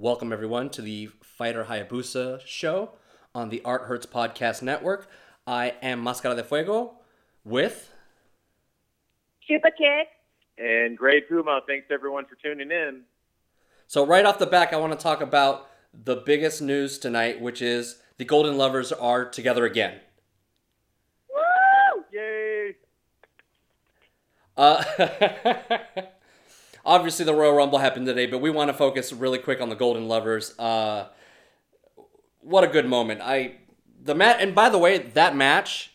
Welcome, everyone, to the Fighter Hayabusa show on the Art Hurtz Podcast Network. I am Mascara de Fuego with. Chupa Kick. And Gray Puma, thanks everyone for tuning in. So, right off the back, I want to talk about the biggest news tonight, which is the Golden Lovers are together again. Woo! Yay! Uh, obviously, the Royal Rumble happened today, but we want to focus really quick on the Golden Lovers. Uh, what a good moment! I the mat, and by the way, that match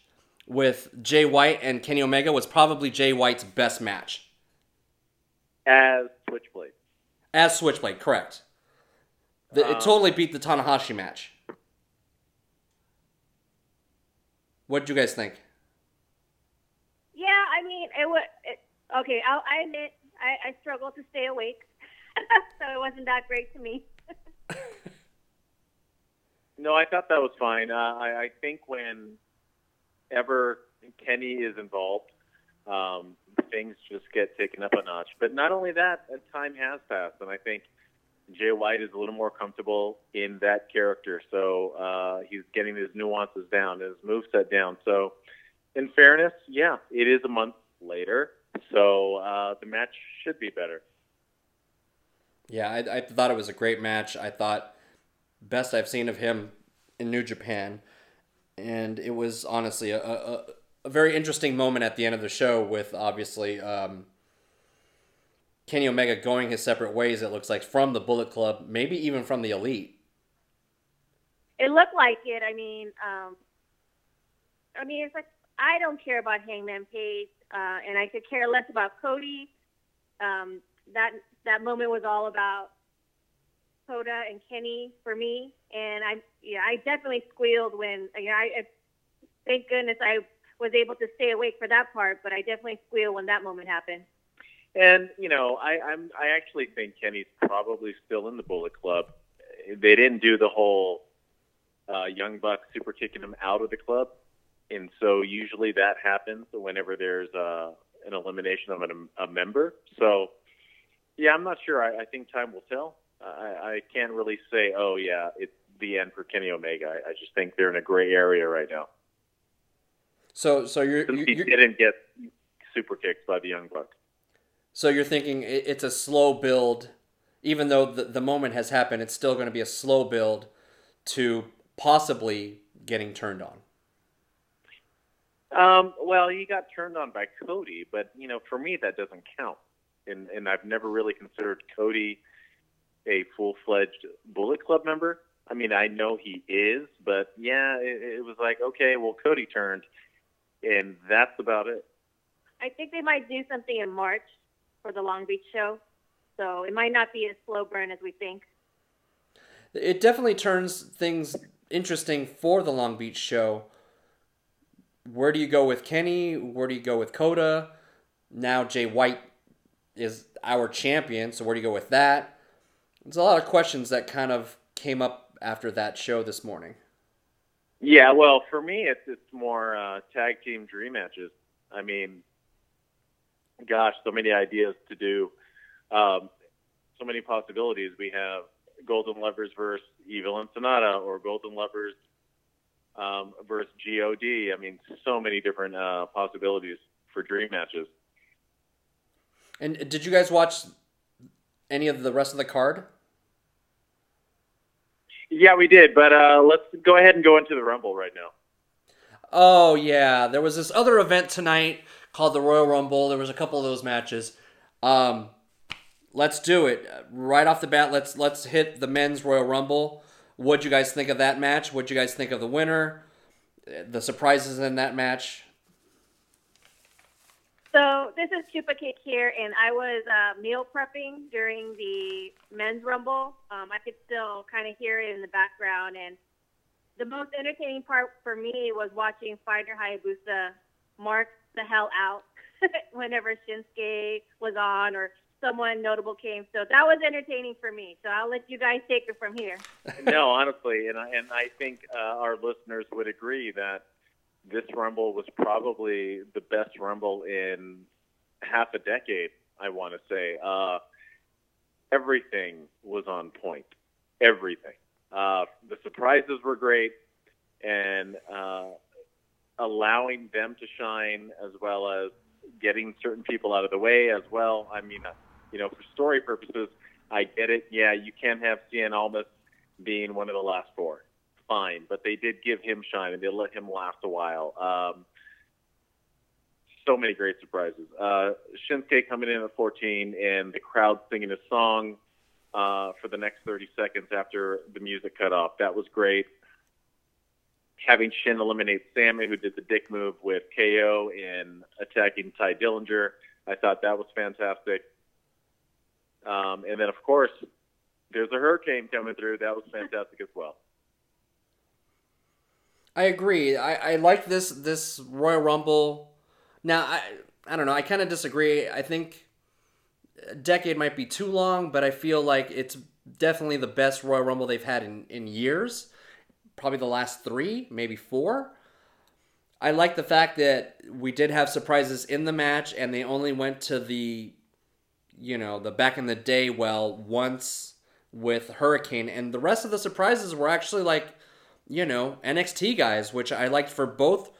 with Jay White and Kenny Omega was probably Jay White's best match As Switchblade. as Switchblade. Correct. The, it Um, totally beat the Tanahashi match. What did you guys think? Yeah, I mean, it was it, okay. I'll, I admit I, I struggled to stay awake, so it wasn't that great to me. No, I thought that was fine. Uh, I, I think whenever Kenny is involved, um, things just get taken up a notch. But not only that, uh, time has passed, and I think Jay White is a little more comfortable in that character. So uh, he's getting his nuances down, his moveset down. So, in fairness, yeah, it is a month later, so uh, the match should be better. Yeah, I, I thought it was a great match. I thought best I've seen of him in New Japan, and it was honestly a, a, a very interesting moment at the end of the show with obviously um, Kenny Omega going his separate ways. It looks like from the Bullet Club, maybe even from the Elite. It looked like it. I mean, um, I mean, it's like I don't care about Hangman Page, uh, and I could care less about Cody. Um, that that moment was all about Kota and Kenny for me, and I yeah, I definitely squealed when you know, I, I thank goodness I was able to stay awake for that part, but I definitely squealed when that moment happened. And you know, I, I'm I actually think Kenny's probably still in the Bullet Club. They didn't do the whole uh, Young Buck super kicking him out of the club, and so usually that happens whenever there's uh, an elimination of an, a member. So, yeah, I'm not sure. I, I think time will tell. I, I can't really say, oh yeah, it's the end for Kenny Omega. I, I just think they're in a gray area right now. So, so you're, Since you're he didn't get super kicked by the Young Buck. so you're thinking it's a slow build, even though the, the moment has happened. It's still going to be a slow build to possibly getting turned on. Um, well, he got turned on by Cody, but you know, for me, that doesn't count. And and I've never really considered Cody a full fledged Bullet Club member. I mean, I know he is, but yeah, it, it was like, okay, well, Cody turned, and that's about it. I think they might do something in March for the Long Beach show, so it might not be as slow burn as we think. It definitely turns things interesting for the Long Beach show. Where do you go with Kenny? Where do you go with Kota? Now Jay White is our champion, so where do you go with that? There's a lot of questions that kind of came up after that show this morning. Yeah, well, for me, it's it's more uh, tag team dream matches. I mean, gosh, so many ideas to do, um, so many possibilities. We have Golden Lovers versus Evil and Sanada, or Golden Lovers um, versus God. I mean, so many different uh, possibilities for dream matches. And did you guys watch any of the rest of the card? Yeah, we did, but uh, let's go ahead and go into the Rumble right now. Oh yeah, there was this other event tonight called the Royal Rumble. There was a couple of those matches. Um, let's do it right off the bat. Let's let's hit the men's Royal Rumble. What'd you guys think of that match? What'd you guys think of the winner? The surprises in that match. So this is Chupa Kick here, and I was uh, meal prepping during the men's rumble. Um, I could still kind of hear it in the background, and the most entertaining part for me was watching Fighter Hayabusa mark the hell out whenever Shinsuke was on or someone notable came. So that was entertaining for me. So I'll let you guys take it from here. no, honestly, and I, and I think uh, our listeners would agree that this Rumble was probably the best Rumble in half a decade. I want to say uh, everything was on point. everything. Uh, the surprises were great, and uh, allowing them to shine as well as getting certain people out of the way as well. I mean, you know, for story purposes, I get it. Yeah, you can't have Cien Almas being one of the last four. Fine, but they did give him shine and they let him last a while. Um, so many great surprises. Uh, Shinsuke coming in at 14 and the crowd singing a song uh, for the next 30 seconds after the music cut off. That was great. Having Shin eliminate Sammy, who did the dick move with KO and attacking Tye Dillinger, I thought that was fantastic. Um, and then, of course, there's a hurricane coming through. That was fantastic as well. I agree. I, I like this this Royal Rumble. Now I I don't know. I kind of disagree. I think a decade might be too long, but I feel like it's definitely the best Royal Rumble they've had in, in years. Probably the last three, maybe four. I like the fact that we did have surprises in the match, and they only went to the, you know, the back in the day well once with Hurricane, and the rest of the surprises were actually like, you know, NXT guys, which I liked for both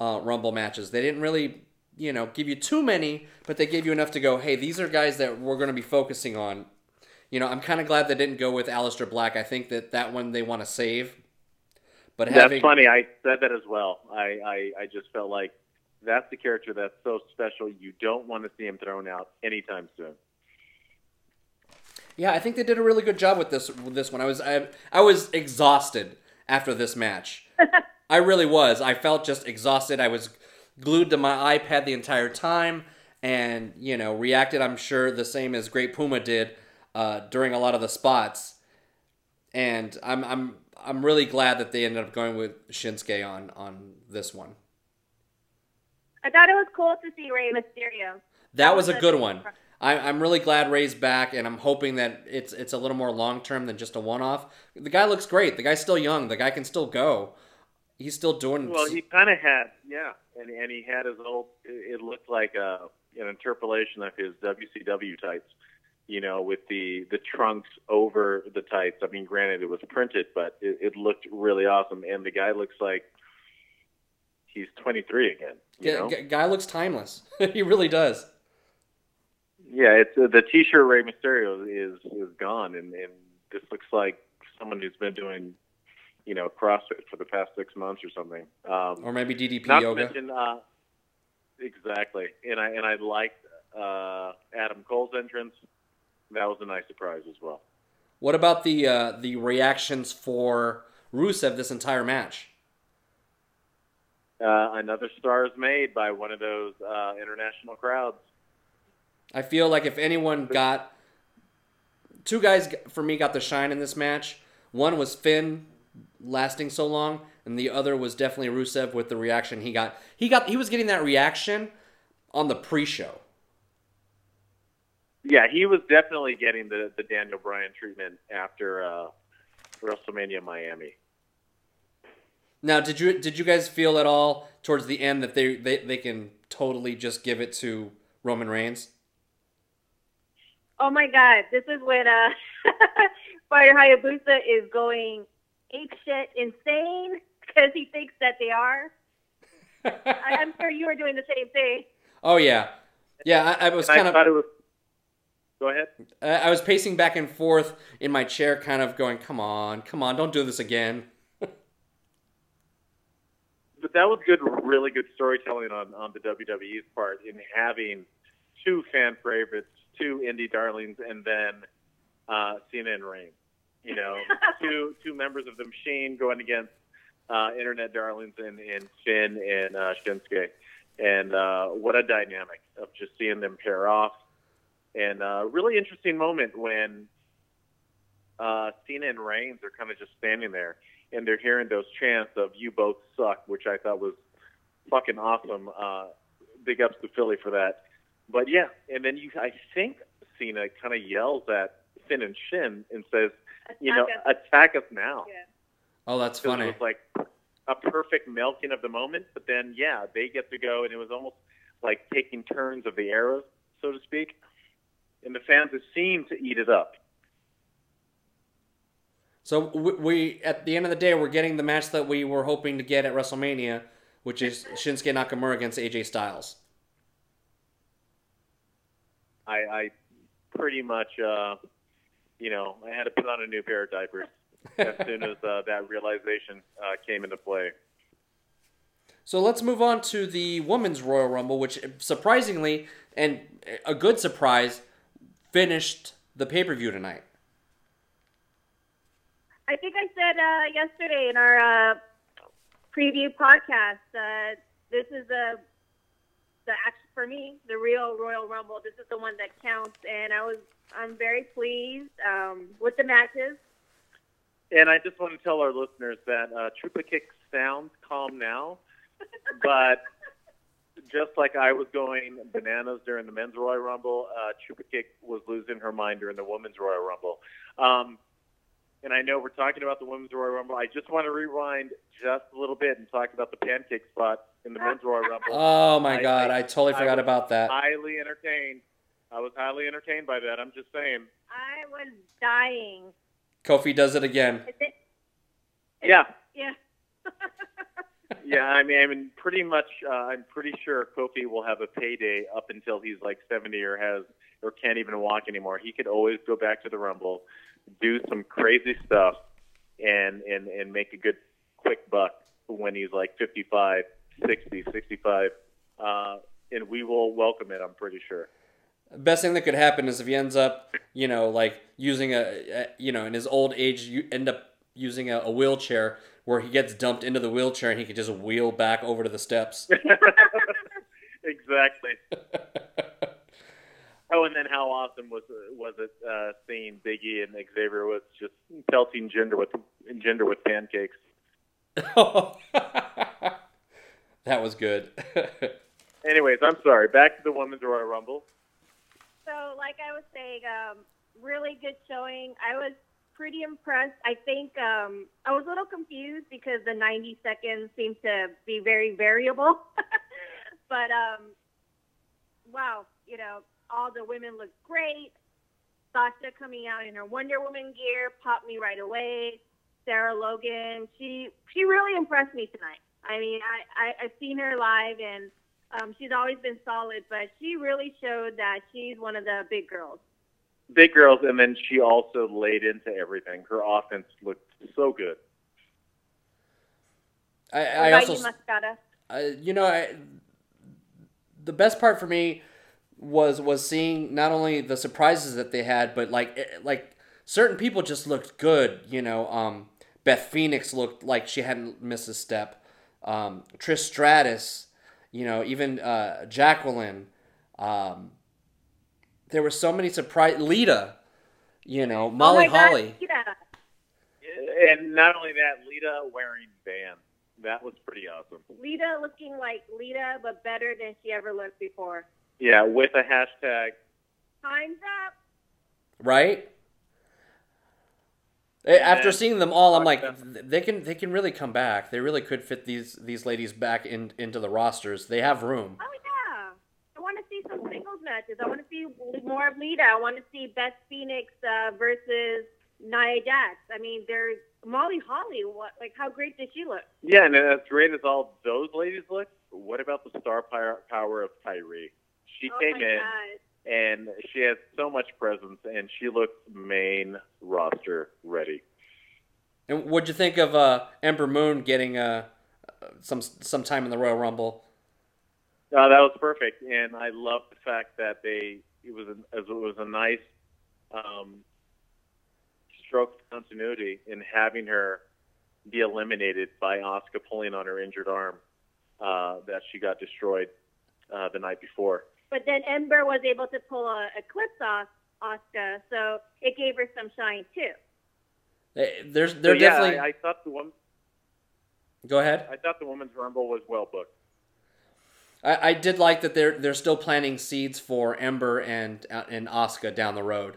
uh, Rumble matches. They didn't really, you know, give you too many, but they gave you enough to go, hey, these are guys that we're going to be focusing on. You know, I'm kind of glad they didn't go with Aleister Black. I think that that one they want to save. But That's funny. I said that as well. I, I, I just felt like that's the character that's so special. You don't want to see him thrown out anytime soon. Yeah, I think they did a really good job with this with this one. I was I, I was exhausted after this match. I really was. I felt just exhausted. I was glued to my iPad the entire time and, you know, reacted I'm sure the same as Great Puma did uh, during a lot of the spots. And I'm I'm I'm really glad that they ended up going with Shinsuke on on this one. I thought it was cool to see Rey Mysterio. That was a good one. I, I'm really glad Rey's back, and I'm hoping that it's it's a little more long term than just a one off. The guy looks great. The guy's still young. The guy can still go. He's still doing. Well, he kind of had, yeah, and and he had his old. It looked like a an interpolation of his WCW tights, you know, with the the trunks over the tights. I mean, granted, it was printed, but it, it looked really awesome. And the guy looks like he's 23 again. You Yeah, g- guy looks timeless. he really does. Yeah, it's uh, the T-shirt Rey Mysterio is is gone, and and this looks like someone who's been doing, you know, CrossFit for the past six months or something. Um, Or maybe DDP not yoga. mention, uh, exactly, and I and I liked uh, Adam Cole's entrance. That was a nice surprise as well. What about the uh, the reactions for Rusev this entire match? Uh, another star is made by one of those uh, international crowds. I feel like if anyone got two guys for me got the shine in this match. One was Finn lasting so long, and the other was definitely Rusev with the reaction he got. He got he was getting that reaction on the pre-show. Yeah, he was definitely getting the the Daniel Bryan treatment after uh, WrestleMania Miami. Now, did you did you guys feel at all towards the end that they they, they can totally just give it to Roman Reigns? Oh my God, this is when uh, Fighter Hayabusa is going ape shit insane because he thinks that they are. I, I'm sure you were doing the same thing. oh yeah, yeah. I, I was And kind I of thought it was. Go ahead. I I was pacing back and forth in my chair, kind of going, "Come on, come on, don't do this again." But that was good, really good storytelling on, on the WWE's part in having two fan favorites, two indie darlings, and then uh, Cena and Reigns. You know, two two members of the Machine going against uh, internet darlings and, and Finn and uh, Shinsuke. And uh, what a dynamic of just seeing them pair off. And uh, really interesting moment when uh, Cena and Reigns are kind of just standing there and they're hearing those chants of "You both suck," which I thought was fucking awesome. Uh, big ups to Philly for that. But yeah, and then you, I think Cena kind of yells at Finn and Shin and says, "You know, Attack us. attack us now." Yeah. Oh, that's 'Cause funny. It was like a perfect milking of the moment. But then, yeah, they get to go, and it was almost like taking turns of the arrows, so to speak. And the fans have seemed to eat it up. So we, we at the end of the day, we're getting the match that we were hoping to get at WrestleMania, which is Shinsuke Nakamura against AJ Styles. I, I pretty much, uh, you know, I had to put on a new pair of diapers as soon as uh, that realization uh, came into play. So let's move on to the Women's Royal Rumble, which surprisingly, and a good surprise, finished the pay per view tonight. I think I said uh, yesterday in our uh, preview podcast uh, this is the the action for me, the real Royal Rumble. This is the one that counts, and I was I'm very pleased um, with the matches. And I just want to tell our listeners that uh, Chupa Kick sounds calm now, but just like I was going bananas during the men's Royal Rumble, uh, Chupa Kick was losing her mind during the women's Royal Rumble. Um, and I know we're talking about the women's Royal Rumble. I just want to rewind just a little bit and talk about the pancake spot in the men's Royal Rumble. Oh my I- God, I- I, totally I forgot was about that. Highly entertained. I was highly entertained by that. I'm just saying. I was dying. Kofi does it again. Is it- Yeah, Yeah. yeah. I mean, I mean, pretty much. Uh, I'm pretty sure Kofi will have a payday up until he's like 70 or has or can't even walk anymore. He could always go back to the Rumble, do some crazy stuff, and and and make a good quick buck when he's like 55, 60, 65. Uh, and we will welcome it. I'm pretty sure. Best thing that could happen is if he ends up, you know, like using a, a you know, in his old age, you end up using a, a wheelchair where he gets dumped into the wheelchair and he can just wheel back over to the steps. exactly. Oh, and then how awesome was was it uh, seeing Biggie and Xavier was just pelting Jinder with Jinder with pancakes? that was good. Anyways, I'm sorry. Back to the women's Royal Rumble. So, like I was saying, um, really good showing. I was pretty impressed. I think um, I was a little confused because the 90 seconds seemed to be very variable. but um, wow, you know, all the women looked great. Sasha coming out in her Wonder Woman gear popped me right away. Sarah Logan, she she really impressed me tonight. I mean, I, I I've seen her live and um, she's always been solid, but she really showed that she's one of the big girls. Big girls, and then she also laid into everything. Her offense looked so good. I, I also, you, Mascara? I, you know, I, the best part for me was was seeing not only the surprises that they had, but like eh, like certain people just looked good. You know, um, Beth Phoenix looked like she hadn't missed a step. Um, Trish Stratus, you know, even uh, Jacqueline. Um, there were so many surprise. Lita, you know, Molly oh my Holly. God, Lita. And not only that, Lita wearing band. That was pretty awesome. Lita looking like Lita, but better than she ever looked before. Yeah, with a hashtag. Time's up. right? Eh, After seeing them all, I'm like, Yeah. they can they can really come back. They really could fit these these ladies back in, into the rosters. They have room. Oh yeah. I want to see some singles matches. I want to see more of Lita. I want to see Beth Phoenix uh, versus Nia Jax. I mean, there's Molly Holly. What like how great did she look? Yeah, and as great as all those ladies look, what about the star power power of Tyree? She oh came in God. and she has so much presence, and she looks main roster ready. And what'd you think of uh, Ember Moon getting uh, some some time in the Royal Rumble? Uh, that was perfect, and I love the fact that they it was a, it was a nice um, stroke of continuity in having her be eliminated by Asuka pulling on her injured arm uh, that she got destroyed uh, the night before. But then Ember was able to pull a eclipse off Asuka, so it gave her some shine too. They- There's they're so, yeah, definitely. I, I thought the woman, Go ahead. I thought the women's rumble was well booked. I, I did like that they're they're still planting seeds for Ember and uh, and Asuka down the road.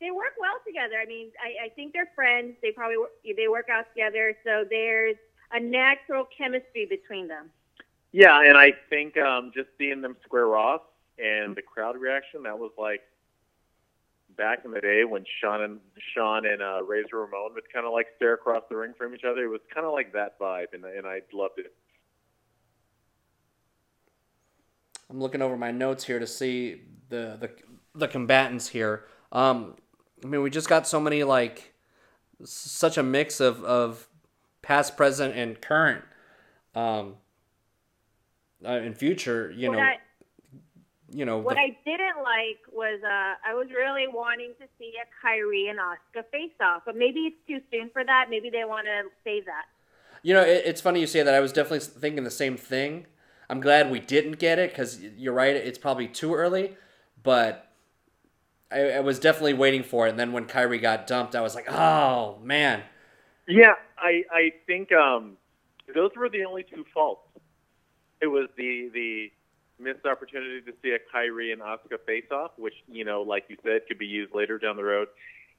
They work well together. I mean, I, I think they're friends. They probably wor- they work out together, so there's a natural chemistry between them. Yeah, and I think um, just seeing them square off and the crowd reaction, that was like back in the day when Shawn and Shawn and uh, Razor Ramon would kind of like stare across the ring from each other. It was kind of like that vibe, and and I loved it. I'm looking over my notes here to see the the the combatants here. Um, I mean, we just got so many like such a mix of of past, present, and current. Um, uh, in future, you What know, I, you know, what the- I didn't like was uh, I was really wanting to see a Kairi and Asuka face off, but maybe it's too soon for that. Maybe they want to save that. You know, it, it's funny you say that. I was definitely thinking the same thing. I'm glad we didn't get it because you're right. It's probably too early, but I, I was definitely waiting for it. And then when Kairi got dumped, I was like, oh man. Yeah, I I think um, those were the only two faults. It was the the missed opportunity to see a Kairi and Asuka face off, which you know, like you said, could be used later down the road,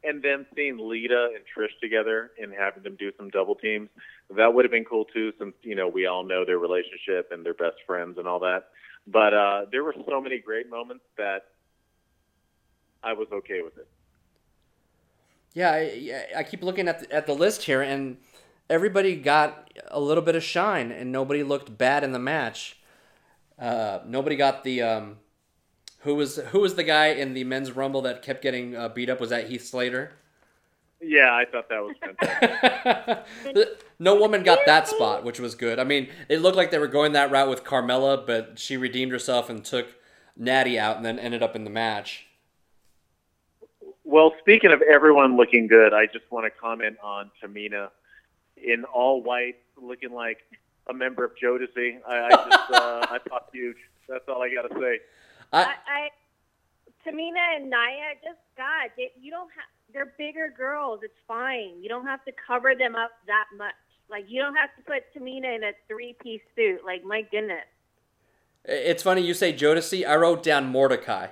and then seeing Lita and Trish together and having them do some double teams. That would have been cool too, since you know we all know their relationship and they're best friends and all that. But uh, there were so many great moments that I was okay with it. Yeah, I, I keep looking at the, at the list here, and everybody got a little bit of shine, and nobody looked bad in the match. Uh, nobody got the um, who was who was the guy in the men's rumble that kept getting uh, beat up? Was that Heath Slater? Yeah, I thought that was fantastic. no woman got that spot, which was good. I mean, it looked like they were going that route with Carmella, but she redeemed herself and took Natty out, and then ended up in the match. Well, speaking of everyone looking good, I just want to comment on Tamina in all white, looking like a member of Jodeci. I, I just, uh, I thought huge. That's all I got to say. I, I, I Tamina and Nia just God, they, you don't have. They're bigger girls. It's fine. You don't have to cover them up that much. Like you don't have to put Tamina in a three-piece suit. Like my goodness. it's funny you say Jodeci. I wrote down Mordecai.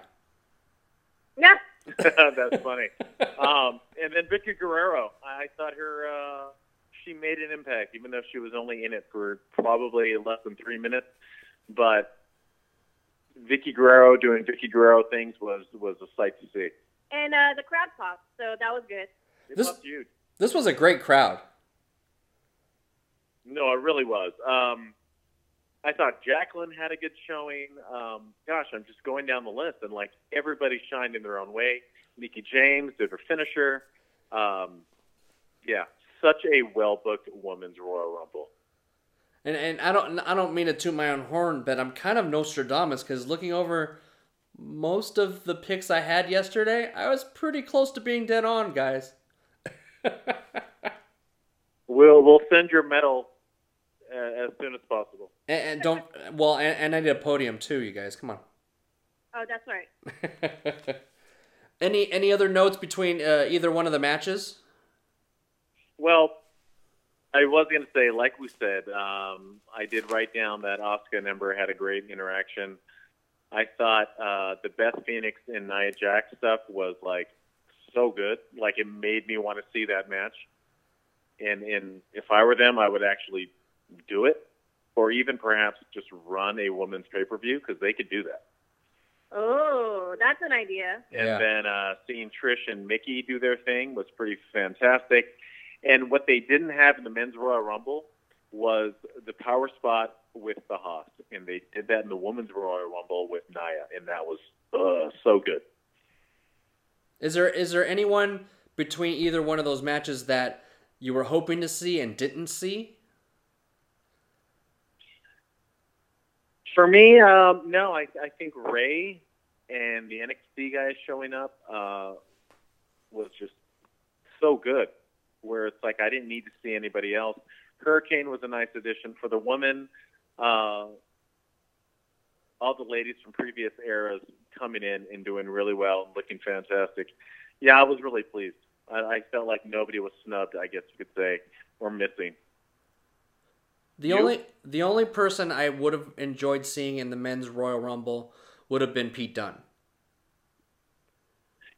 Yeah. That's funny. Um, and then Vickie Guerrero, I thought her, uh, she made an impact, even though she was only in it for probably less than three minutes. But Vickie Guerrero doing Vickie Guerrero things was was a sight to see. And uh, the crowd popped, so that was good. It This- was huge. This was a great crowd. No, it really was. Um, I thought Jacqueline had a good showing. Um, gosh, I'm just going down the list, and like everybody shined in their own way. Mickie James did her finisher. Um, yeah, such a well booked women's Royal Rumble. And and I don't I don't mean to toot my own horn, but I'm kind of Nostradamus because looking over most of the picks I had yesterday, I was pretty close to being dead on, guys. We'll we'll send your medal uh, as soon as possible. And, and don't well, and, and I need a podium too, you guys. Come on. Oh, that's right. any any other notes between uh, either one of the matches? Well, I was going to say, like we said, um, I did write down that Asuka and Ember had a great interaction. I thought uh, the Beth Phoenix and Nia Jax stuff was like so good. Like it made me want to see that match. And and if I were them, I would actually do it, or even perhaps just run a women's pay per view because they could do that. Oh, that's an idea. And Yeah. then uh, seeing Trish and Mickie do their thing was pretty fantastic. And what they didn't have in the men's Royal Rumble was the power spot with the Haas, and they did that in the women's Royal Rumble with Nia, and that was uh, so good. Is there is there anyone between either one of those matches that you were hoping to see and didn't see? For me, um, no, I, I think Rey and the NXT guys showing up uh, was just so good. Where it's like I didn't need to see anybody else. Hurricane was a nice addition for the women. Uh, all the ladies from previous eras coming in and doing really well and looking fantastic. Yeah, I was really pleased. I, I felt like nobody was snubbed. I guess you could say, or missing. The You? only the only person I would have enjoyed seeing in the men's Royal Rumble would have been Pete Dunne.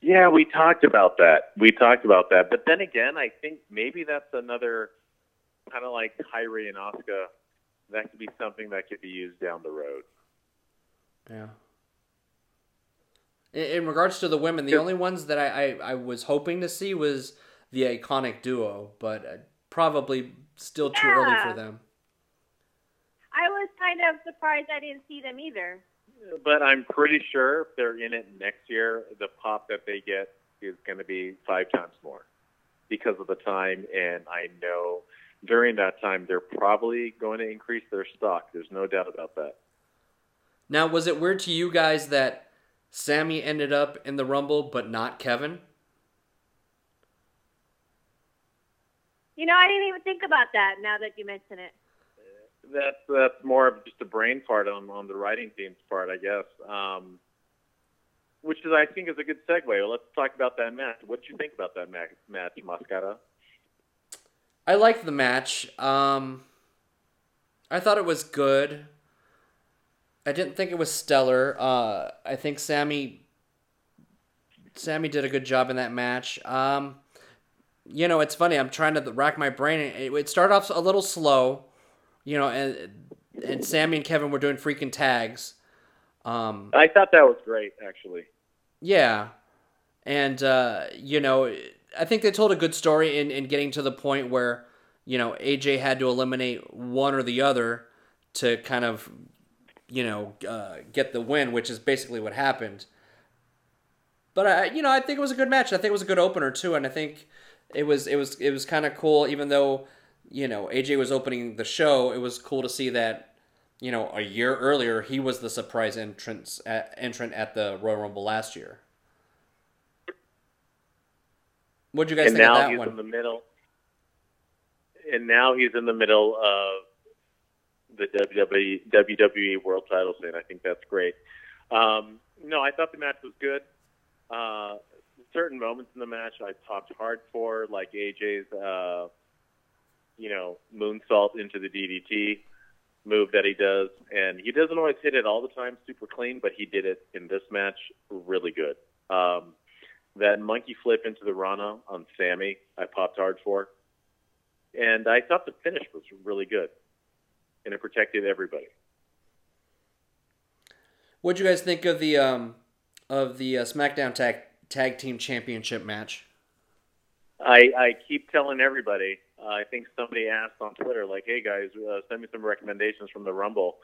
Yeah, we talked about that. We talked about that. But then again, I think maybe that's another kind of like Kairi and Asuka. That could be something that could be used down the road. Yeah. In, in regards to the women, the only ones that I, I, I was hoping to see was the iconic duo, but uh, probably still too early for them. I was kind of surprised I didn't see them either. But I'm pretty sure if they're in it next year, the pop that they get is going to be five times more because of the time. And I know during that time, they're probably going to increase their stock. There's no doubt about that. Now, was it weird to you guys that Sammy ended up in the Rumble but not Kevin? You know, I didn't even think about that now that you mention it. That's that's more of just a brain part on on the writing team's part, I guess. Um, which is, I think, is a good segue. Let's talk about that match. What did you think about that ma- match, Mascara? I liked the match. Um, I thought it was good. I didn't think it was stellar. Uh, I think Sammy Sammy did a good job in that match. Um, you know, it's funny. I'm trying to rack my brain. It, it started off a little slow, you know, and and Sammy and Kevin were doing freaking tags. Um, I thought that was great, actually. yeah, and uh, you know, I think they told a good story in in getting to the point where you know AJ had to eliminate one or the other to kind of you know uh, get the win, which is basically what happened. But I, you know, I think it was a good match. I think it was a good opener too, and I think it was it was it was kind of cool. Even though you know AJ was opening the show, it was cool to see that you know a year earlier he was the surprise entrance at, entrant at the Royal Rumble last year. What'd you guys and think now of that he's one? in the middle. And now he's in the middle of the WWE, WWE World Title scene. I think that's great. Um, no, I thought the match was good. Uh, certain moments in the match I popped hard for, like AJ's, uh, you know, moonsault into the DDT move that he does, and he doesn't always hit it all the time super clean, but he did it in this match really good. Um, that monkey flip into the Rana on Sammy, I popped hard for. And I thought the finish was really good. And it protected everybody. What'd you guys think of the um of the uh, SmackDown tag tag team championship match? I, I keep telling everybody. Uh, I think somebody asked on Twitter, like, "Hey guys, uh, send me some recommendations from the Rumble."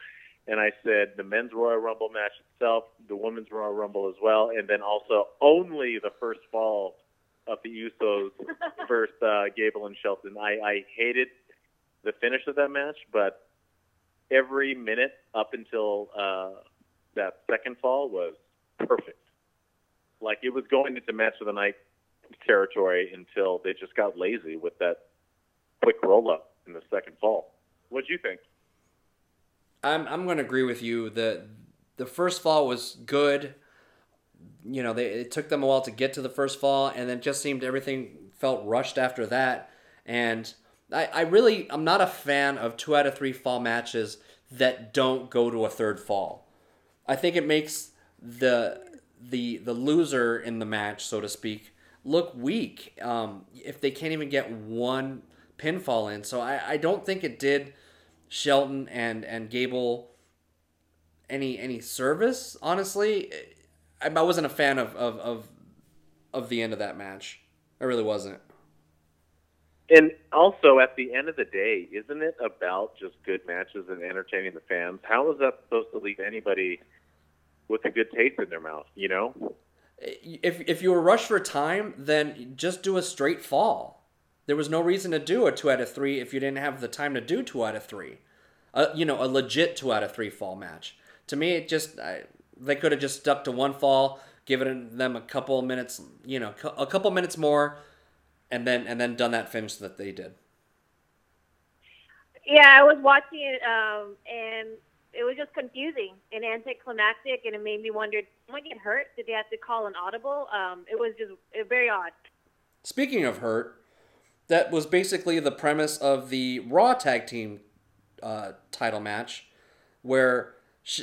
And I said the men's Royal Rumble match itself, the women's Royal Rumble as well, and then also only the first fall of the Usos versus uh, Gable and Shelton. I, I hated the finish of that match, but every minute up until uh, that second fall was perfect. Like it was going into match of the night territory until they just got lazy with that quick roll up in the second fall. What do you think? I'm I'm going to agree with you. the The first fall was good. You know, they it took them a while to get to the first fall, and then just seemed everything felt rushed after that. And I, I really I'm not a fan of two out of three fall matches that don't go to a third fall. I think it makes the the the loser in the match, so to speak, look weak um, if they can't even get one pinfall in. So I, I don't think it did Shelton and and Gable any any service. Honestly, I, I wasn't a fan of, of of of the end of that match. I really wasn't. And also, at the end of the day, isn't it about just good matches and entertaining the fans? How is that supposed to leave anybody with a good taste in their mouth? You know, If if you were rushed for time, then just do a straight fall. There was no reason to do a two out of three if you didn't have the time to do two out of three. Uh, you know, a legit two out of three fall match. To me, it just I, they could have just stuck to one fall, given them a couple minutes, you know, a couple minutes more, and then and then done that finish that they did. Yeah, I was watching it, um, and it was just confusing and anticlimactic, and it made me wonder: did someone get hurt? Did they have to call an audible? Um, it was just it, very odd. Speaking of hurt, that was basically the premise of the Raw Tag Team uh, title match, where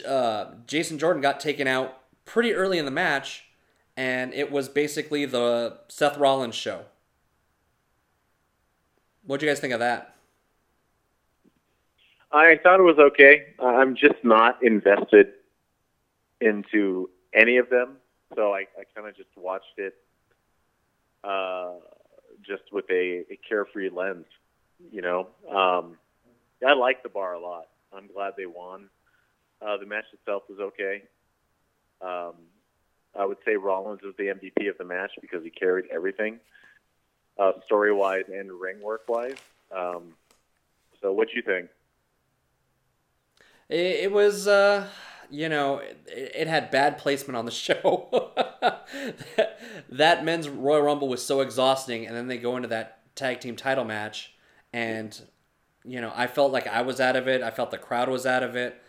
uh, Jason Jordan got taken out pretty early in the match, and it was basically the Seth Rollins show. What'd you guys think of that? I thought it was okay. I'm just not invested into any of them. so I, I kind of just watched it uh, just with a, a carefree lens. You know, um, I like the bar a lot. I'm glad they won. Uh, the match itself was okay. Um, I would say Rollins was the MVP of the match because he carried everything, uh, story wise and ring work wise. Um, so, what you think? It, it was, uh, you know, it, it, had bad placement on the show. that, that men's Royal Rumble was so exhausting, and then they go into that tag team title match, and you know, I felt like I was out of it. I felt the crowd was out of it.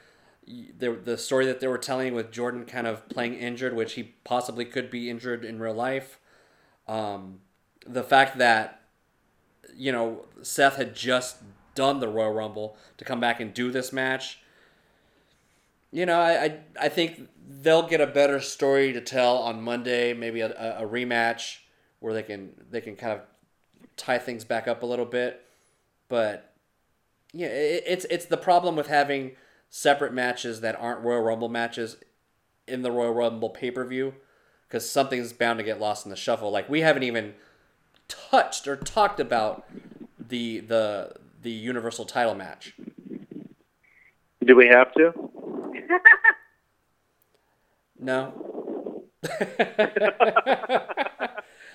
The, the story that they were telling with Jordan kind of playing injured, which he possibly could be injured in real life. Um, the fact that, you know, Seth had just done the Royal Rumble to come back and do this match. You know, I, I, I think they'll get a better story to tell on Monday, maybe a, a rematch where they can they can kind of tie things back up a little bit. But yeah, it, it's it's the problem with having separate matches that aren't Royal Rumble matches in the Royal Rumble pay per view because something's bound to get lost in the shuffle. Like we haven't even touched or talked about the the the Universal Title match. Do we have to? no.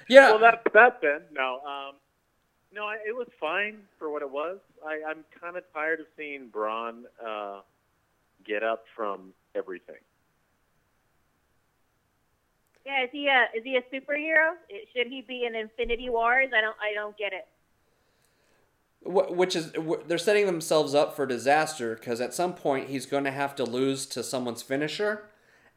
yeah. Well, that's that then. No. Um, no, I, it was fine for what it was. I, I'm kind of tired of seeing Braun uh, get up from everything. Yeah, is he a is he a superhero? Should he be in Infinity Wars? I don't I don't get it. Which is they're setting themselves up for disaster because at some point he's going to have to lose to someone's finisher,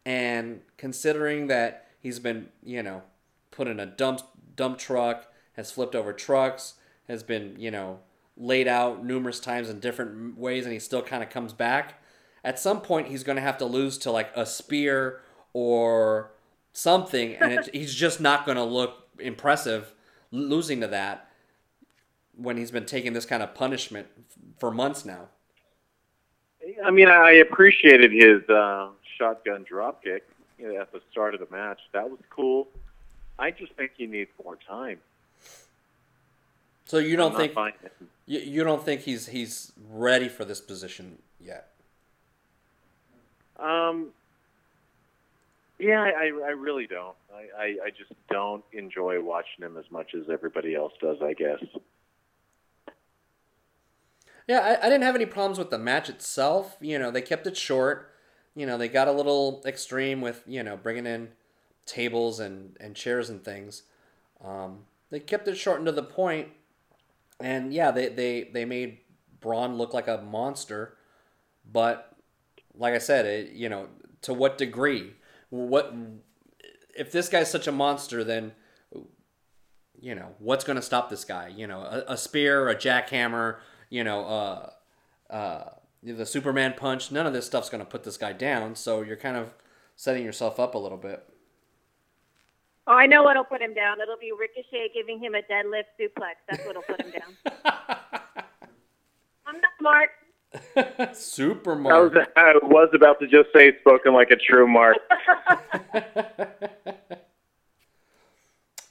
and considering that he's been you know put in a dump dump truck, has flipped over trucks, has been, you know, laid out numerous times in different ways and he still kind of comes back. At some point, he's going to have to lose to like a spear or something, and it, he's just not going to look impressive losing to that when he's been taking this kind of punishment for months now. I mean, I appreciated his uh, shotgun dropkick at the start of the match. That was cool. I just think he needs more time. So you don't think you, you don't think he's he's ready for this position yet? Um. Yeah, I, I really don't. I, I, I just don't enjoy watching him as much as everybody else does. I guess. Yeah, I, I didn't have any problems with the match itself. You know, they kept it short. You know, they got a little extreme with you know bringing in tables and and chairs and things. Um, they kept it short and to the point. and yeah, they, they, they made Braun look like a monster, but like I said, it, you know, to what degree? What if this guy's such a monster? Then you know what's going to stop this guy? You know, a, a spear, a jackhammer, you know, uh, uh, the Superman punch. None of this stuff's going to put this guy down. So you're kind of setting yourself up a little bit. Oh, I know what'll put him down. It'll be Ricochet giving him a deadlift suplex. That's what'll put him down. I'm not smart. Super Mark. I was, I was about to just say spoken like a true Mark.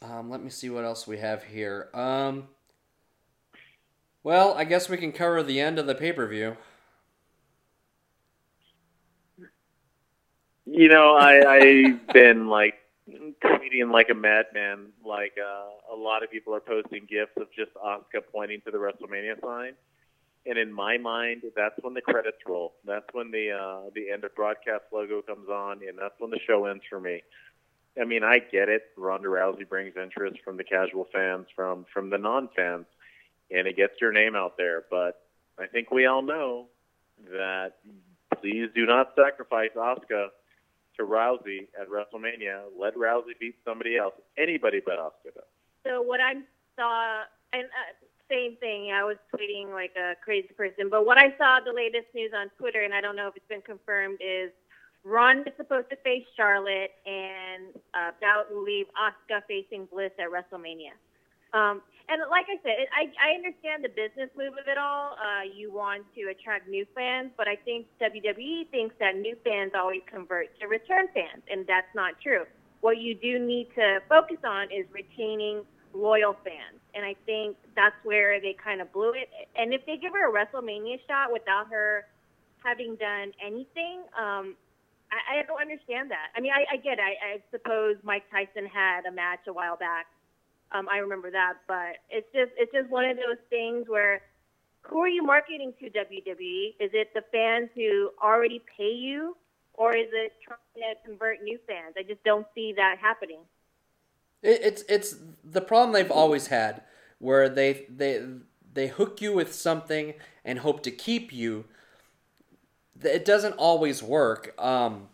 um, let me see what else we have here. Um, well, I guess we can cover the end of the pay per view. You know, I, I've been like tweeting like a madman. Like uh, a lot of people are posting gifs of just Asuka pointing to the WrestleMania sign, and in my mind, that's when the credits roll. That's when the uh, the end of broadcast logo comes on, and that's when the show ends for me. I mean, I get it. Ronda Rousey brings interest from the casual fans, from from the non fans, and it gets your name out there. But I think we all know that please do not sacrifice Asuka to Rousey at WrestleMania. Let Rousey beat somebody else, anybody but Asuka. So what I saw, and uh, same thing, I was tweeting like a crazy person. But what I saw the latest news on Twitter, and I don't know if it's been confirmed, is Ron is supposed to face Charlotte, and uh, that will leave Asuka facing Bliss at WrestleMania. Um, and like I said, I, I understand the business move of it all. Uh, you want to attract new fans, but I think WWE thinks that new fans always convert to return fans, and that's not true. what you do need to focus on is retaining loyal fans. And I think that's where they kind of blew it. And if they give her a WrestleMania shot without her having done anything, um, I, I don't understand that. I mean, I, I get. It. I, I suppose Mike Tyson had a match a while back. Um, I remember that, but it's just it's just one of those things where who are you marketing to WWE? Is it the fans who already pay you, or is it trying to convert new fans? I just don't see that happening. It, it's it's the problem they've always had, where they they they hook you with something and hope to keep you. It doesn't always work. Um,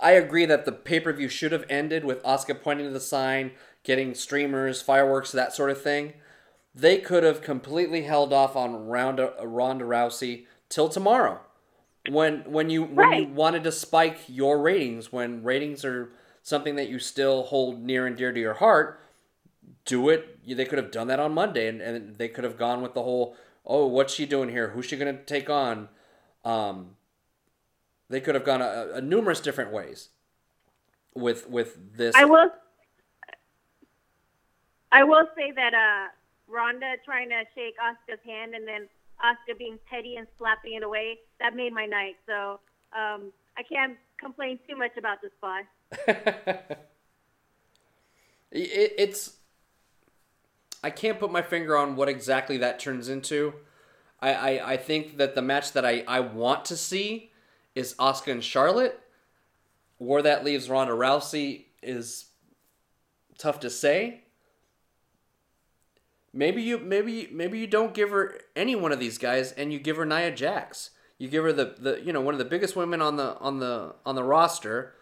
I agree that the pay per view should have ended with Asuka pointing to the sign, getting streamers, fireworks, that sort of thing. They could have completely held off on Ronda, Ronda Rousey till tomorrow, when when you when you wanted to spike your ratings, when ratings are something that you still hold near and dear to your heart. Do it. They could have done that on Monday, and, and they could have gone with the whole, oh, what's she doing here? Who's she going to take on? Um, they could have gone a, a numerous different ways with with this. I will. I will say that uh, Ronda trying to shake Asuka's hand and then Asuka being petty and slapping it away that made my night. So um, I can't complain too much about the spot. it, it's. I can't put my finger on what exactly that turns into. I, I, I think that the match that I, I want to see is Asuka and Charlotte. Where that leaves Ronda Rousey is tough to say. Maybe you maybe maybe you don't give her any one of these guys and you give her Nia Jax. You give her the, the you know one of the biggest women on the on the on the roster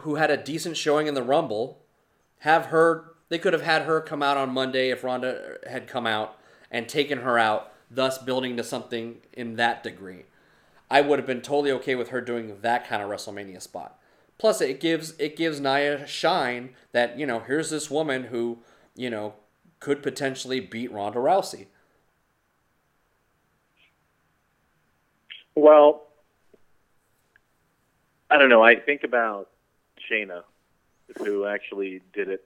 who had a decent showing in the Rumble. Have her they could have had her come out on Monday if Ronda had come out and taken her out, thus building to something in that degree. I would have been totally okay with her doing that kind of WrestleMania spot. Plus, it gives it gives Nia shine that you know here's this woman who you know could potentially beat Ronda Rousey. Well, I don't know. I think about Shayna, who actually did it.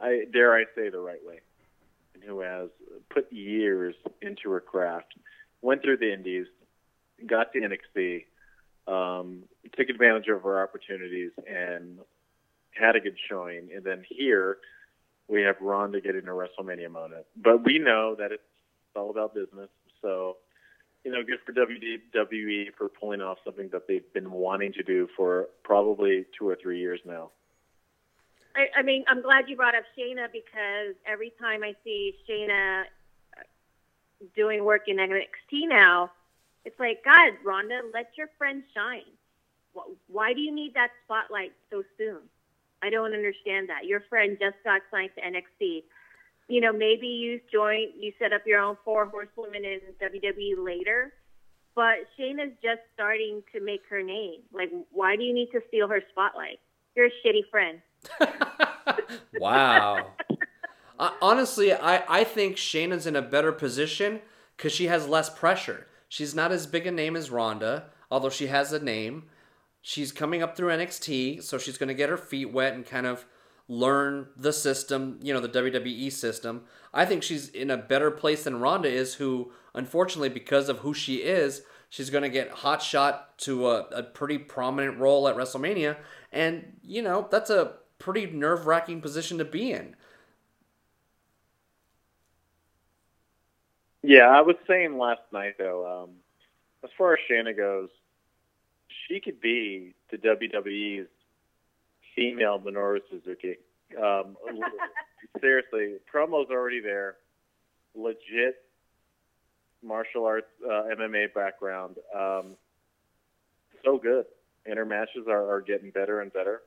I dare I say the right way, and who has put years into her craft. Went through the Indies, got to NXT, um, took advantage of her opportunities, and had a good showing. And then here, we have Ronda getting a WrestleMania moment. But we know that it's all about business. So, you know, good for WWE for pulling off something that they've been wanting to do for probably two or three years now. I, I mean, I'm glad you brought up Shayna because every time I see Shayna uh, doing work in NXT now, it's like, God, Ronda, let your friend shine. Why do you need that spotlight so soon? I don't understand that. Your friend just got signed to NXT. You know, maybe you join, you set up your own four horsewomen in WWE later, but Shayna's just starting to make her name. Like, why do you need to steal her spotlight? You're a shitty friend. wow. honestly, I, I think Shayna's in a better position because she has less pressure. She's not as big a name as Ronda, although she has a name. She's coming up through NXT, so she's going to get her feet wet and kind of learn the system, you know, the WWE system. I think she's in a better place than Ronda is, who, unfortunately, because of who she is, she's going to get hot shot to a, a pretty prominent role at WrestleMania. And, you know, that's a pretty nerve wracking position to be in. Yeah, I was saying last night though, um, as far as Shayna goes, she could be the WWE's female Minoru Suzuki. Um, seriously, promo's already there. Legit martial arts, uh, MMA background. Um, so good, and her matches are, are getting better and better.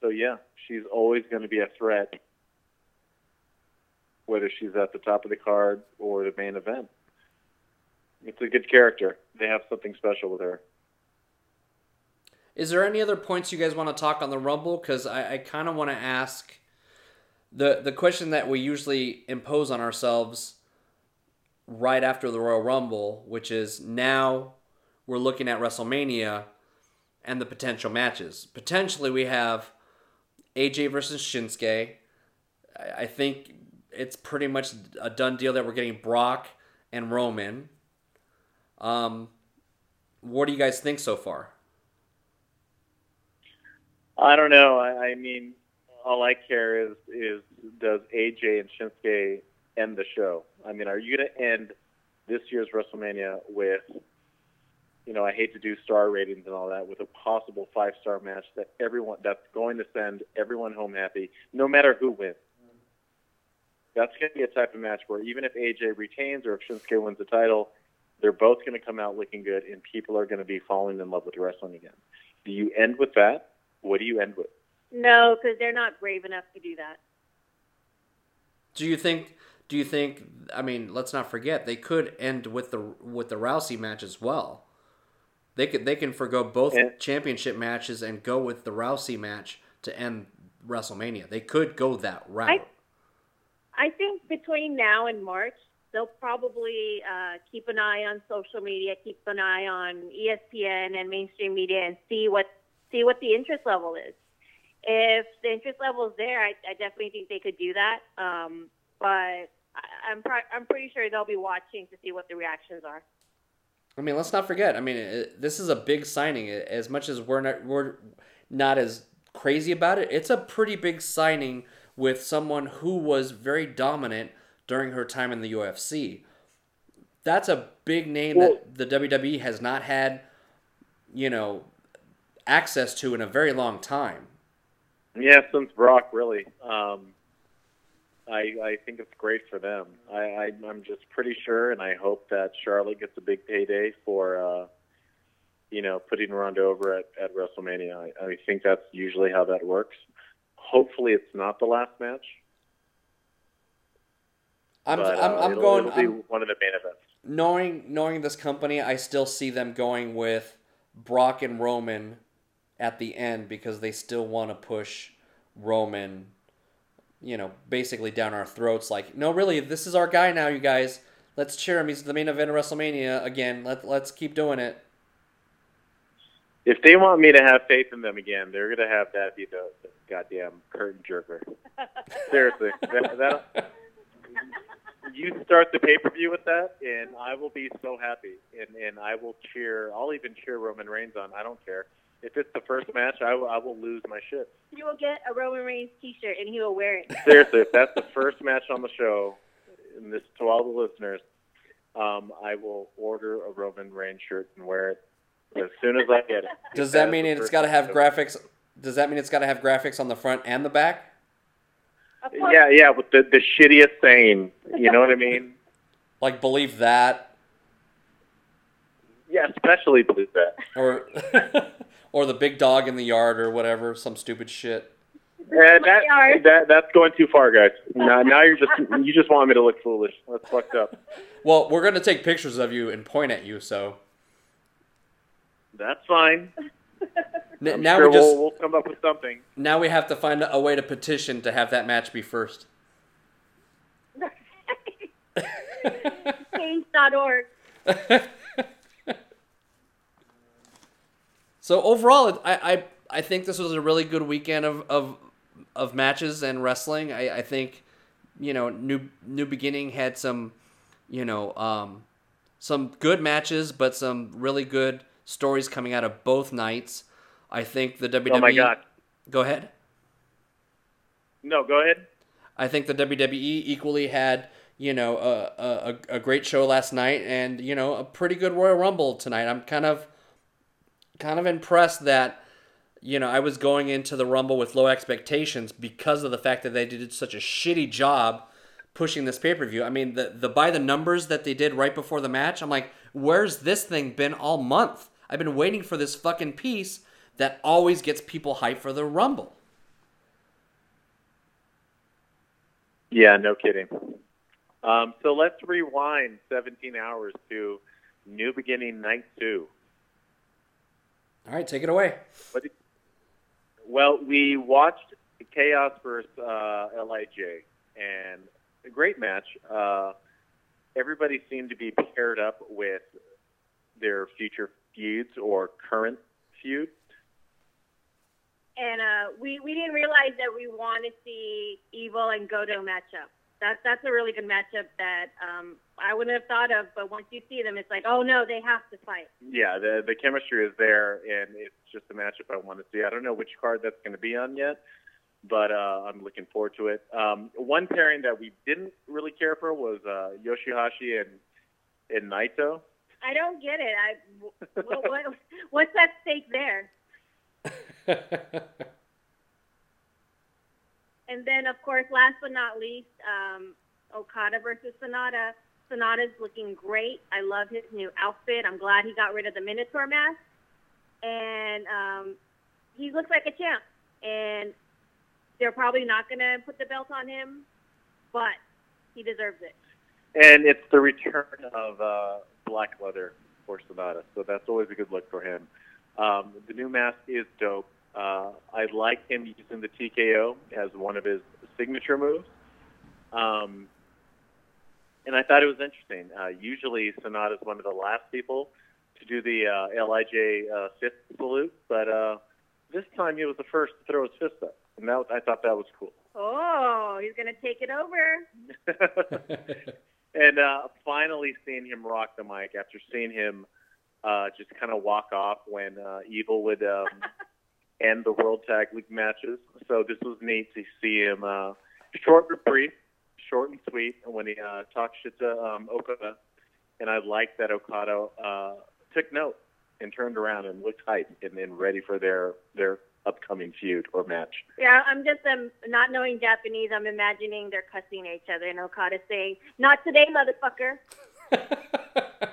So yeah, she's always going to be a threat whether she's at the top of the card or the main event. It's a good character. They have something special with her. Is there any other points you guys want to talk on the Rumble? Because I, I kind of want to ask the the question that we usually impose on ourselves right after the Royal Rumble, which is now we're looking at WrestleMania and the potential matches. Potentially, we have AJ versus Shinsuke. I, I think it's pretty much a done deal that we're getting Brock and Roman. Um, what do you guys think so far? I don't know. I, I mean, all I care is is does AJ and Shinsuke end the show? I mean, are you going to end this year's WrestleMania with, you know, I hate to do star ratings and all that, with a possible five star match that everyone that's going to send everyone home happy, no matter who wins. That's going to be a type of match where even if AJ retains or if Shinsuke wins the title, they're both going to come out looking good, and people are going to be falling in love with wrestling again. Do you end with that? What do you end with? No, because they're not brave enough to do that. Do you think? Do you think? I mean, let's not forget they could end with the with the Rousey match as well. They could they can forego both Yeah. championship matches and go with the Rousey match to end WrestleMania. They could go that route. I think between now and March, they'll probably uh, keep an eye on social media, keep an eye on ESPN and mainstream media, and see what see what the interest level is. If the interest level is there, I, I definitely think they could do that. Um, but I, I'm pro- I'm pretty sure they'll be watching to see what the reactions are. I mean, let's not forget. I mean, it, this is a big signing. As much as we're not we're not as crazy about it, it's a pretty big signing with someone who was very dominant during her time in the UFC. That's a big name that the WWE has not had, you know, access to in a very long time. Yeah, since Brock, really. Um, I I think it's great for them. I, I I'm just pretty sure, and I hope that Charlotte gets a big payday for, uh, you know, putting Ronda over at, at WrestleMania. I, I think that's usually how that works. Hopefully, it's not the last match. I'm but, I'm, uh, I'm it'll- going. It'll be I'm, one of the main events. knowing knowing this company, I still see them going with Brock and Roman at the end because they still want to push Roman, you know, basically down our throats. Like, no, really, this is our guy now, you guys. Let's cheer him. He's the main event of WrestleMania again. Let let's keep doing it. If they want me to have faith in them again, they're going to have that be the, the goddamn curtain jerker. Seriously, that, that, you start the pay per view with that, and I will be so happy, and and I will cheer. I'll even cheer Roman Reigns on. I don't care if it's the first match. I will, I will lose my shit. You will get a Roman Reigns T-shirt, and he will wear it. Seriously, if that's the first match on the show, and this to all the listeners, um, I will order a Roman Reigns shirt and wear it as soon as I get it. Does If that mean it's got to have graphics? Does that mean it's got to have graphics on the front and the back? Yeah, yeah, with the the shittiest saying. You know what I mean? Like, believe that, Yeah, especially believe that. or or the big dog in the yard, or whatever, some stupid shit. Uh, yeah, that, that that's going too far, guys. Now, now you're just you just want me to look foolish. That's fucked up. Well, we're gonna take pictures of you and point at you, so That's fine. N- I'm now sure we just we'll, we'll come up with something. now we have to find a way to petition to have that match be first. Change.org. so overall, I, I I think this was a really good weekend of of, of matches and wrestling. I, I think you know new new beginning had some you know um, some good matches, but some really good stories coming out of both nights. I think the WWE. Oh my god. Go ahead. No, go ahead. I think the WWE equally had, you know, a, a, a great show last night and, you know, a pretty good Royal Rumble tonight. I'm kind of kind of impressed that, you know, I was going into the Rumble with low expectations because of the fact that they did such a shitty job pushing this pay-per-view. I mean, the the by the numbers that they did right before the match, I'm like, where's this thing been all month? I've been waiting for this fucking piece that always gets people hyped for the Rumble. Yeah, no kidding. Um, so let's rewind 17 hours to New Beginning Night Two. All right, take it away. What did, well, we watched Chaos versus uh, Lij, and a great match. Uh, everybody seemed to be paired up with their future feuds or current feud. and uh, we we didn't realize that we want to see Evil and Goto match up. That's that's a really good matchup that um, I wouldn't have thought of. But once you see them, it's like, oh no, they have to fight. Yeah, the the chemistry is there, and it's just a matchup I want to see. I don't know which card that's going to be on yet, but uh, I'm looking forward to it. Um, one pairing that we didn't really care for was uh, Yoshihashi and and Naito. I don't get it. I what, what what's at stake there? and then, of course, last but not least, um, Okada versus Sanada. Sanada's looking great. I love his new outfit. I'm glad he got rid of the Minotaur mask, and um, he looks like a champ. And they're probably not going to put the belt on him, but he deserves it. And it's the return of uh, black leather for Sanada, so that's always a good look for him. Um, the new mask is dope. Uh, I like him using the TKO as one of his signature moves. Um, and I thought it was interesting. Uh, usually, Sanada is one of the last people to do the uh, Lij uh, fist salute, but uh, this time he was the first to throw his fist up, and that, I thought that was cool. Oh, he's gonna take it over. and uh, finally seeing him rock the mic after seeing him uh, just kind of walk off when uh, Evil would um, end the World Tag League matches. So this was neat to see him uh, short but brief, short and sweet and when he uh, talked shit to um, Okada. And I like that Okada uh, took note and turned around and looked hyped and, then ready for their their upcoming feud or match. Yeah, I'm just um, not knowing Japanese. I'm imagining they're cussing at each other, and Okada saying, "Not today, motherfucker."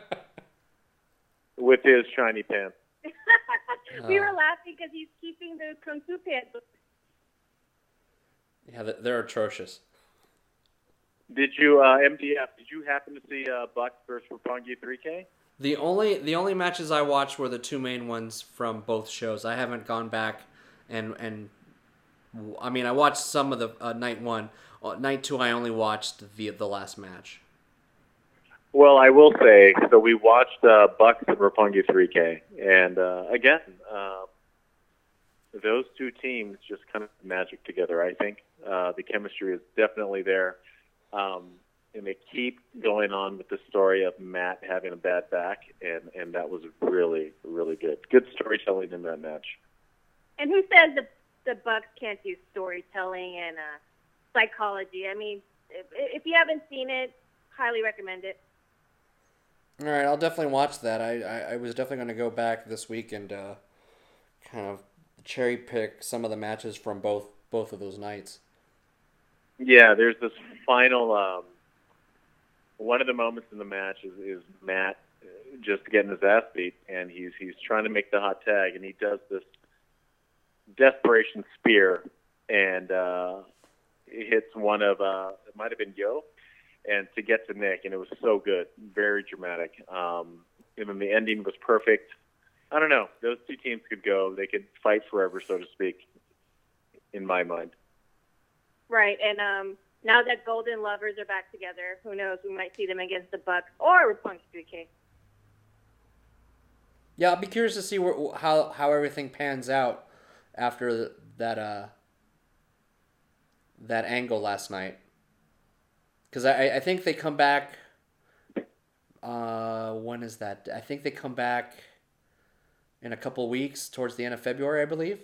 With his shiny pants. we were laughing because he's keeping the kung fu pants. Yeah, they're atrocious. Did you uh, MDF? Did you happen to see uh, Bucks versus Roppongi 3K? The only the only matches I watched were the two main ones from both shows. I haven't gone back and and I mean I watched some of the uh, night one. Uh, night two I only watched the the last match. Well, I will say so. We watched uh, Bucks and Roppongi 3K, and uh, again, uh, those two teams just kind of magic together. I think uh, the chemistry is definitely there. Um, and they keep going on with the story of Matt having a bad back, and and that was really really good. Good storytelling in that match. And who says the the Bucks can't do storytelling and uh, psychology? I mean, if, if you haven't seen it, highly recommend it. All right, I'll definitely watch that. I I, I was definitely going to go back this week and uh, kind of cherry pick some of the matches from both both of those nights. Yeah, there's this final. Um, one of the moments in the match is, is Matt just getting his ass beat, and he's he's trying to make the hot tag, and he does this desperation spear, and uh, hits one of uh, it might have been Yoh, and to get to Nick, and it was so good, very dramatic. Um, and then the ending was perfect. I don't know; those two teams could go; they could fight forever, so to speak, in my mind. Right, and um, now that Golden Lovers are back together, who knows? We might see them against the Bucks or Roppongi 3K. Yeah, I'll be curious to see where, how how everything pans out after that uh that angle last night. Because I I think they come back. Uh, when is that? I think they come back in a couple weeks, towards the end of February, I believe.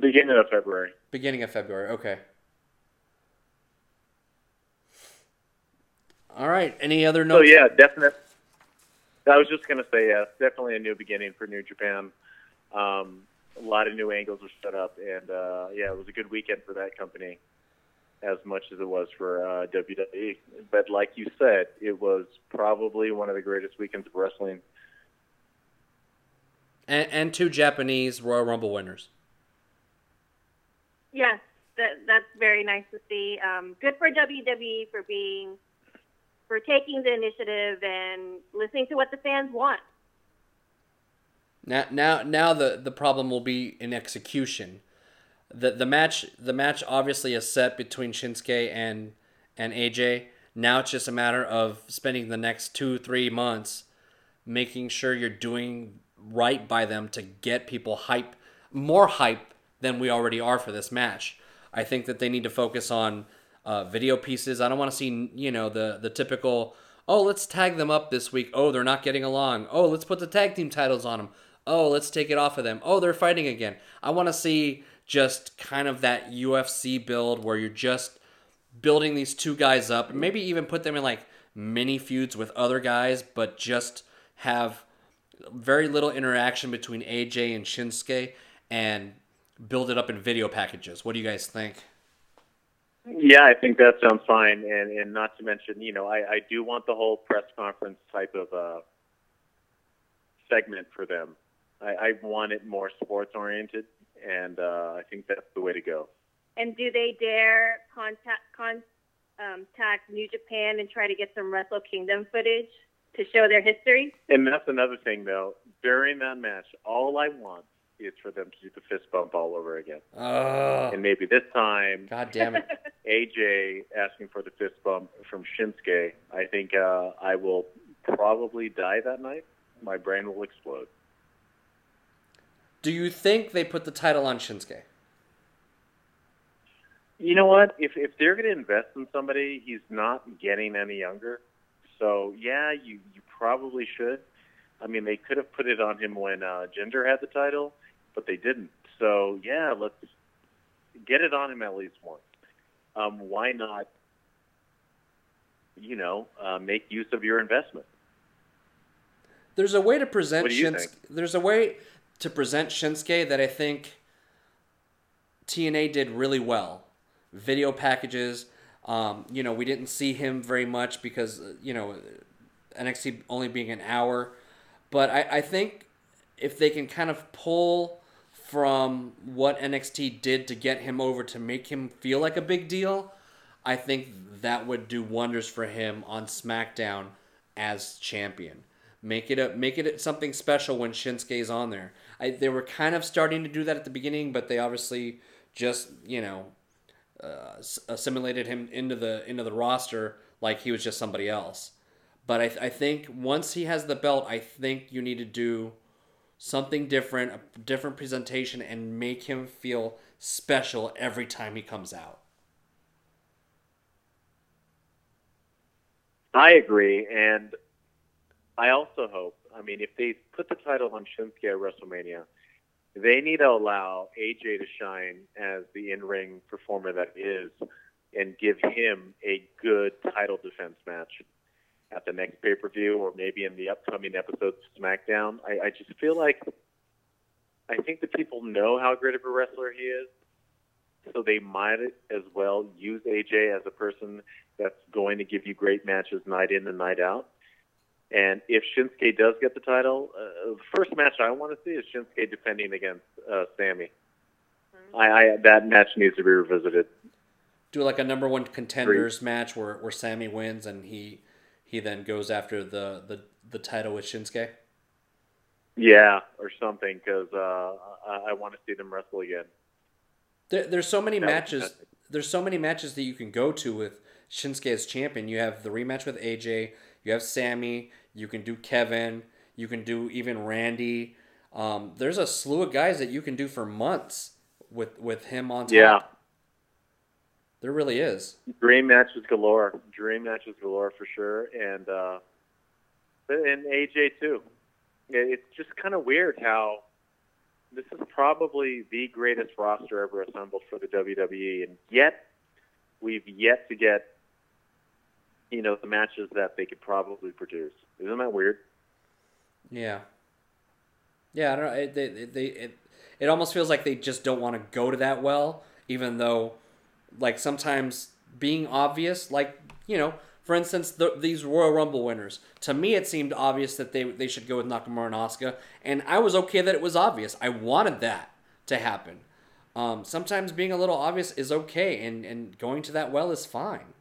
Beginning of February. Beginning of February. Okay. All right. Any other notes? So yeah, definitely. I was just gonna say yes, definitely a new beginning for New Japan. Um, a lot of new angles were set up, and uh, yeah, it was a good weekend for that company, as much as it was for uh, WWE. But like you said, it was probably one of the greatest weekends of wrestling. And, and two Japanese Royal Rumble winners. Yes, that, that's very nice to see. Um, good for WWE for being, for taking the initiative and listening to what the fans want. Now, now, now the, the problem will be in execution. The the match the match obviously is set between Shinsuke and and AJ. Now it's just a matter of spending the next two three months making sure you're doing right by them to get people hype, more hype than we already are for this match. I think that they need to focus on uh, video pieces. I don't want to see you know the the typical oh let's tag them up this week. Oh they're not getting along. Oh let's put the tag team titles on them. Oh let's take it off of them. Oh they're fighting again. I want to see just kind of that UFC build where you're just building these two guys up. Maybe even put them in like mini feuds with other guys, but just have very little interaction between AJ and Shinsuke and build it up in video packages. What do you guys think? Yeah, I think that sounds fine, and and not to mention, you know, I I do want the whole press conference type of uh, segment for them. I, I want it more sports oriented, and uh, I think that's the way to go. And do they dare contact con, um, contact New Japan and try to get some Wrestle Kingdom footage to show their history? And that's another thing, though. During that match, all I want is for them to do the fist bump all over again. Oh, And maybe this time, God damn it. AJ asking for the fist bump from Shinsuke. I think uh, I will probably die that night. My brain will explode. Do you think they put the title on Shinsuke? You know what? If if they're going to invest in somebody, he's not getting any younger. So yeah, you you probably should. I mean, they could have put it on him when uh, Jinder had the title, but they didn't. So yeah, let's get it on him at least once. Um, why not? You know, uh, make use of your investment. There's a way to present Shinsuke. There's a way to present Shinsuke that I think TNA did really well. Video packages. Um, you know, we didn't see him very much because you know NXT only being an hour, but I, I think if they can kind of pull from what NXT did to get him over to make him feel like a big deal, I think that would do wonders for him on SmackDown as champion. Make it a make it something special when Shinsuke's on there. I, they were kind of starting to do that at the beginning, but they obviously just you know uh, assimilated him into the into the roster like he was just somebody else. But I, I think once he has the belt, I think you need to do something different, a different presentation, and make him feel special every time he comes out. I agree, and I also hope. I mean, if they put the title on Shinsuke at WrestleMania, they need to allow AJ to shine as the in-ring performer that is, and give him a good title defense match at the next pay-per-view, or maybe in the upcoming episodes of SmackDown. I, I just feel like I think the people know how great of a wrestler he is, so they might as well use AJ as a person that's going to give you great matches night in and night out. And if Shinsuke does get the title, uh, the first match I want to see is Shinsuke defending against uh, Sammy. I, I that match needs to be revisited. Do like a number one contenders match where, where Sammy wins and he he then goes after the, the, the title with Shinsuke. Yeah, or something, because uh, I, I want to see them wrestle again. There, there's so many That matches. There's so many matches that you can go to with Shinsuke as champion. You have the rematch with AJ. You have Sammy. You can do Kevin. You can do even Randy. Um, there's a slew of guys that you can do for months with with him on top. Yeah. There really is. Dream matches galore. Dream matches galore for sure, and uh, and AJ too. It's just kind of weird how this is probably the greatest roster ever assembled for the WWE, and yet we've yet to get you know the matches that they could probably produce. Isn't that weird? Yeah. Yeah, I don't know. It, they, they, it, it almost feels like they just don't want to go to that well, even though, like, sometimes being obvious, like, you know, for instance, the, these Royal Rumble winners, to me, it seemed obvious that they, they should go with Nakamura and Asuka, and I was okay that it was obvious. I wanted that to happen. Um, sometimes being a little obvious is okay, and, and going to that well is fine.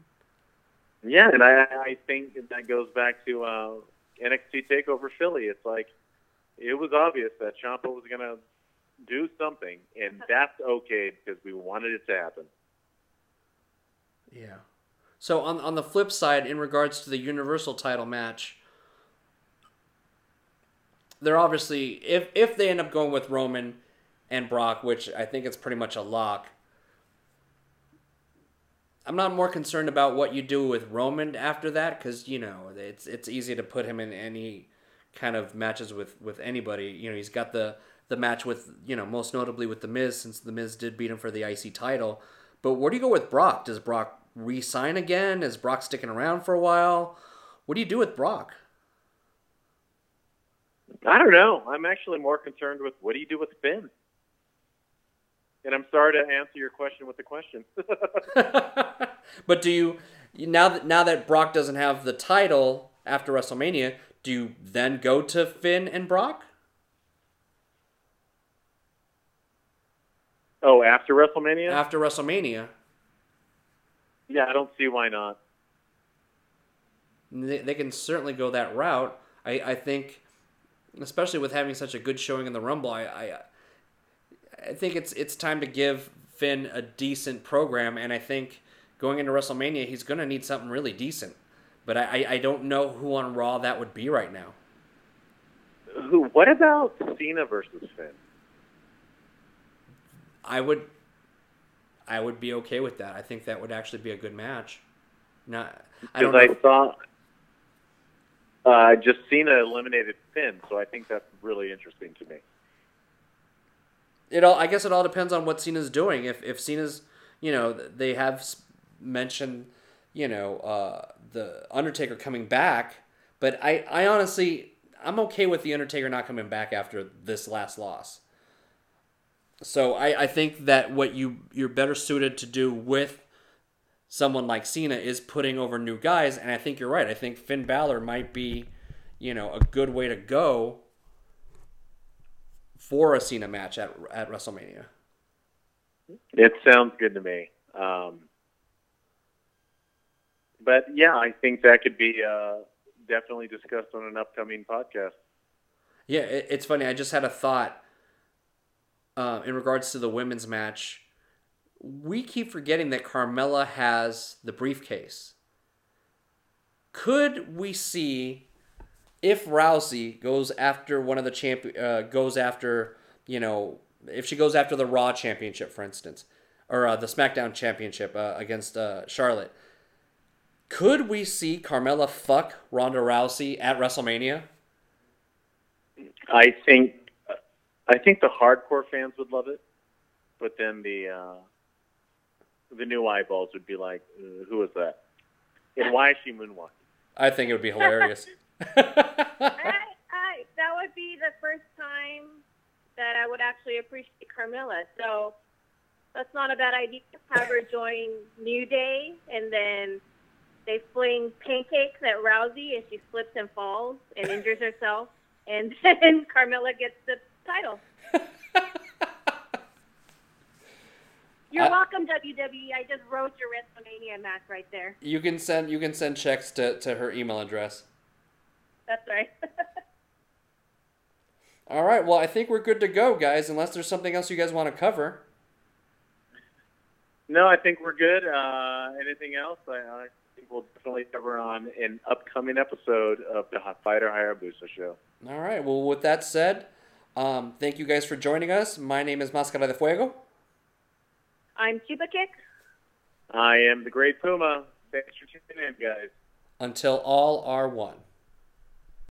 Yeah, and I, I think that goes back to uh, NXT Takeover Philly. It's like it was obvious that Ciampa was going to do something, and that's okay because we wanted it to happen. Yeah. So on on the flip side, in regards to the Universal title match, they're obviously if if they end up going with Roman and Brock, which I think it's pretty much a lock. I'm not more concerned about what you do with Roman after that because you know it's it's easy to put him in any kind of matches with with anybody. You know he's got the the match with you know most notably with the Miz since the Miz did beat him for the IC title. But where do you go with Brock? Does Brock re-sign again? Is Brock sticking around for a while? What do you do with Brock? I don't know. I'm actually more concerned with what do you do with Finn? And I'm sorry to answer your question with the question. but do you now that now that Brock doesn't have the title after WrestleMania, do you then go to Finn and Brock? Oh, after WrestleMania? After WrestleMania. Yeah, I don't see why not. They, they can certainly go that route. I, I think, especially with having such a good showing in the Rumble, I, I, I think it's it's time to give Finn a decent program, and I think going into WrestleMania, he's going to need something really decent. But I, I don't know who on Raw that would be right now. Who? What about Cena versus Finn? I would I would be okay with that. I think that would actually be a good match. Not I don't. I saw uh, just Cena eliminated Finn, so I think that's really interesting to me. It all I guess it all depends on what Cena's doing. If if Cena's, you know, they have mentioned, you know, uh, the Undertaker coming back, but I I honestly I'm okay with the Undertaker not coming back after this last loss. So I, I think that what you you're better suited to do with someone like Cena is putting over new guys, and I think you're right. I think Finn Balor might be, you know, a good way to go for a Cena match at at WrestleMania. It sounds good to me. Um, but yeah, I think that could be uh, definitely discussed on an upcoming podcast. Yeah, it, it's funny. I just had a thought uh, in regards to the women's match. We keep forgetting that Carmella has the briefcase. Could we see if Rousey goes after one of the champ uh, goes after you know if she goes after the Raw championship, for instance, or uh, the SmackDown championship uh, against uh, Charlotte? Could we see Carmella fuck Ronda Rousey at WrestleMania? I think I think the hardcore fans would love it, but then the uh, the new eyeballs would be like, uh, "Who is that? And why is she moonwalking?" I think it would be hilarious. I, I, that would be the first time that I would actually appreciate Carmella. So that's not a bad idea. Have her join New Day, and then they fling pancakes at Rousey, and she slips and falls and injures herself, and then Carmella gets the title. You're I- welcome, WWE. I just wrote your WrestleMania match right there. you can send you can send checks to, to her email address. That's right. All right, well I think we're good to go, guys. Unless there's something else you guys want to cover. No, I think we're good. Uh, anything else? I, I think we'll definitely cover on an upcoming episode of the Hot Fighter Hayabusa show. All right. Well, with that said, um, thank you guys for joining us. My name is Mascara de Fuego. I'm Chupa Kick. I am the Great Puma. Thanks for tuning in, guys. Until all are one.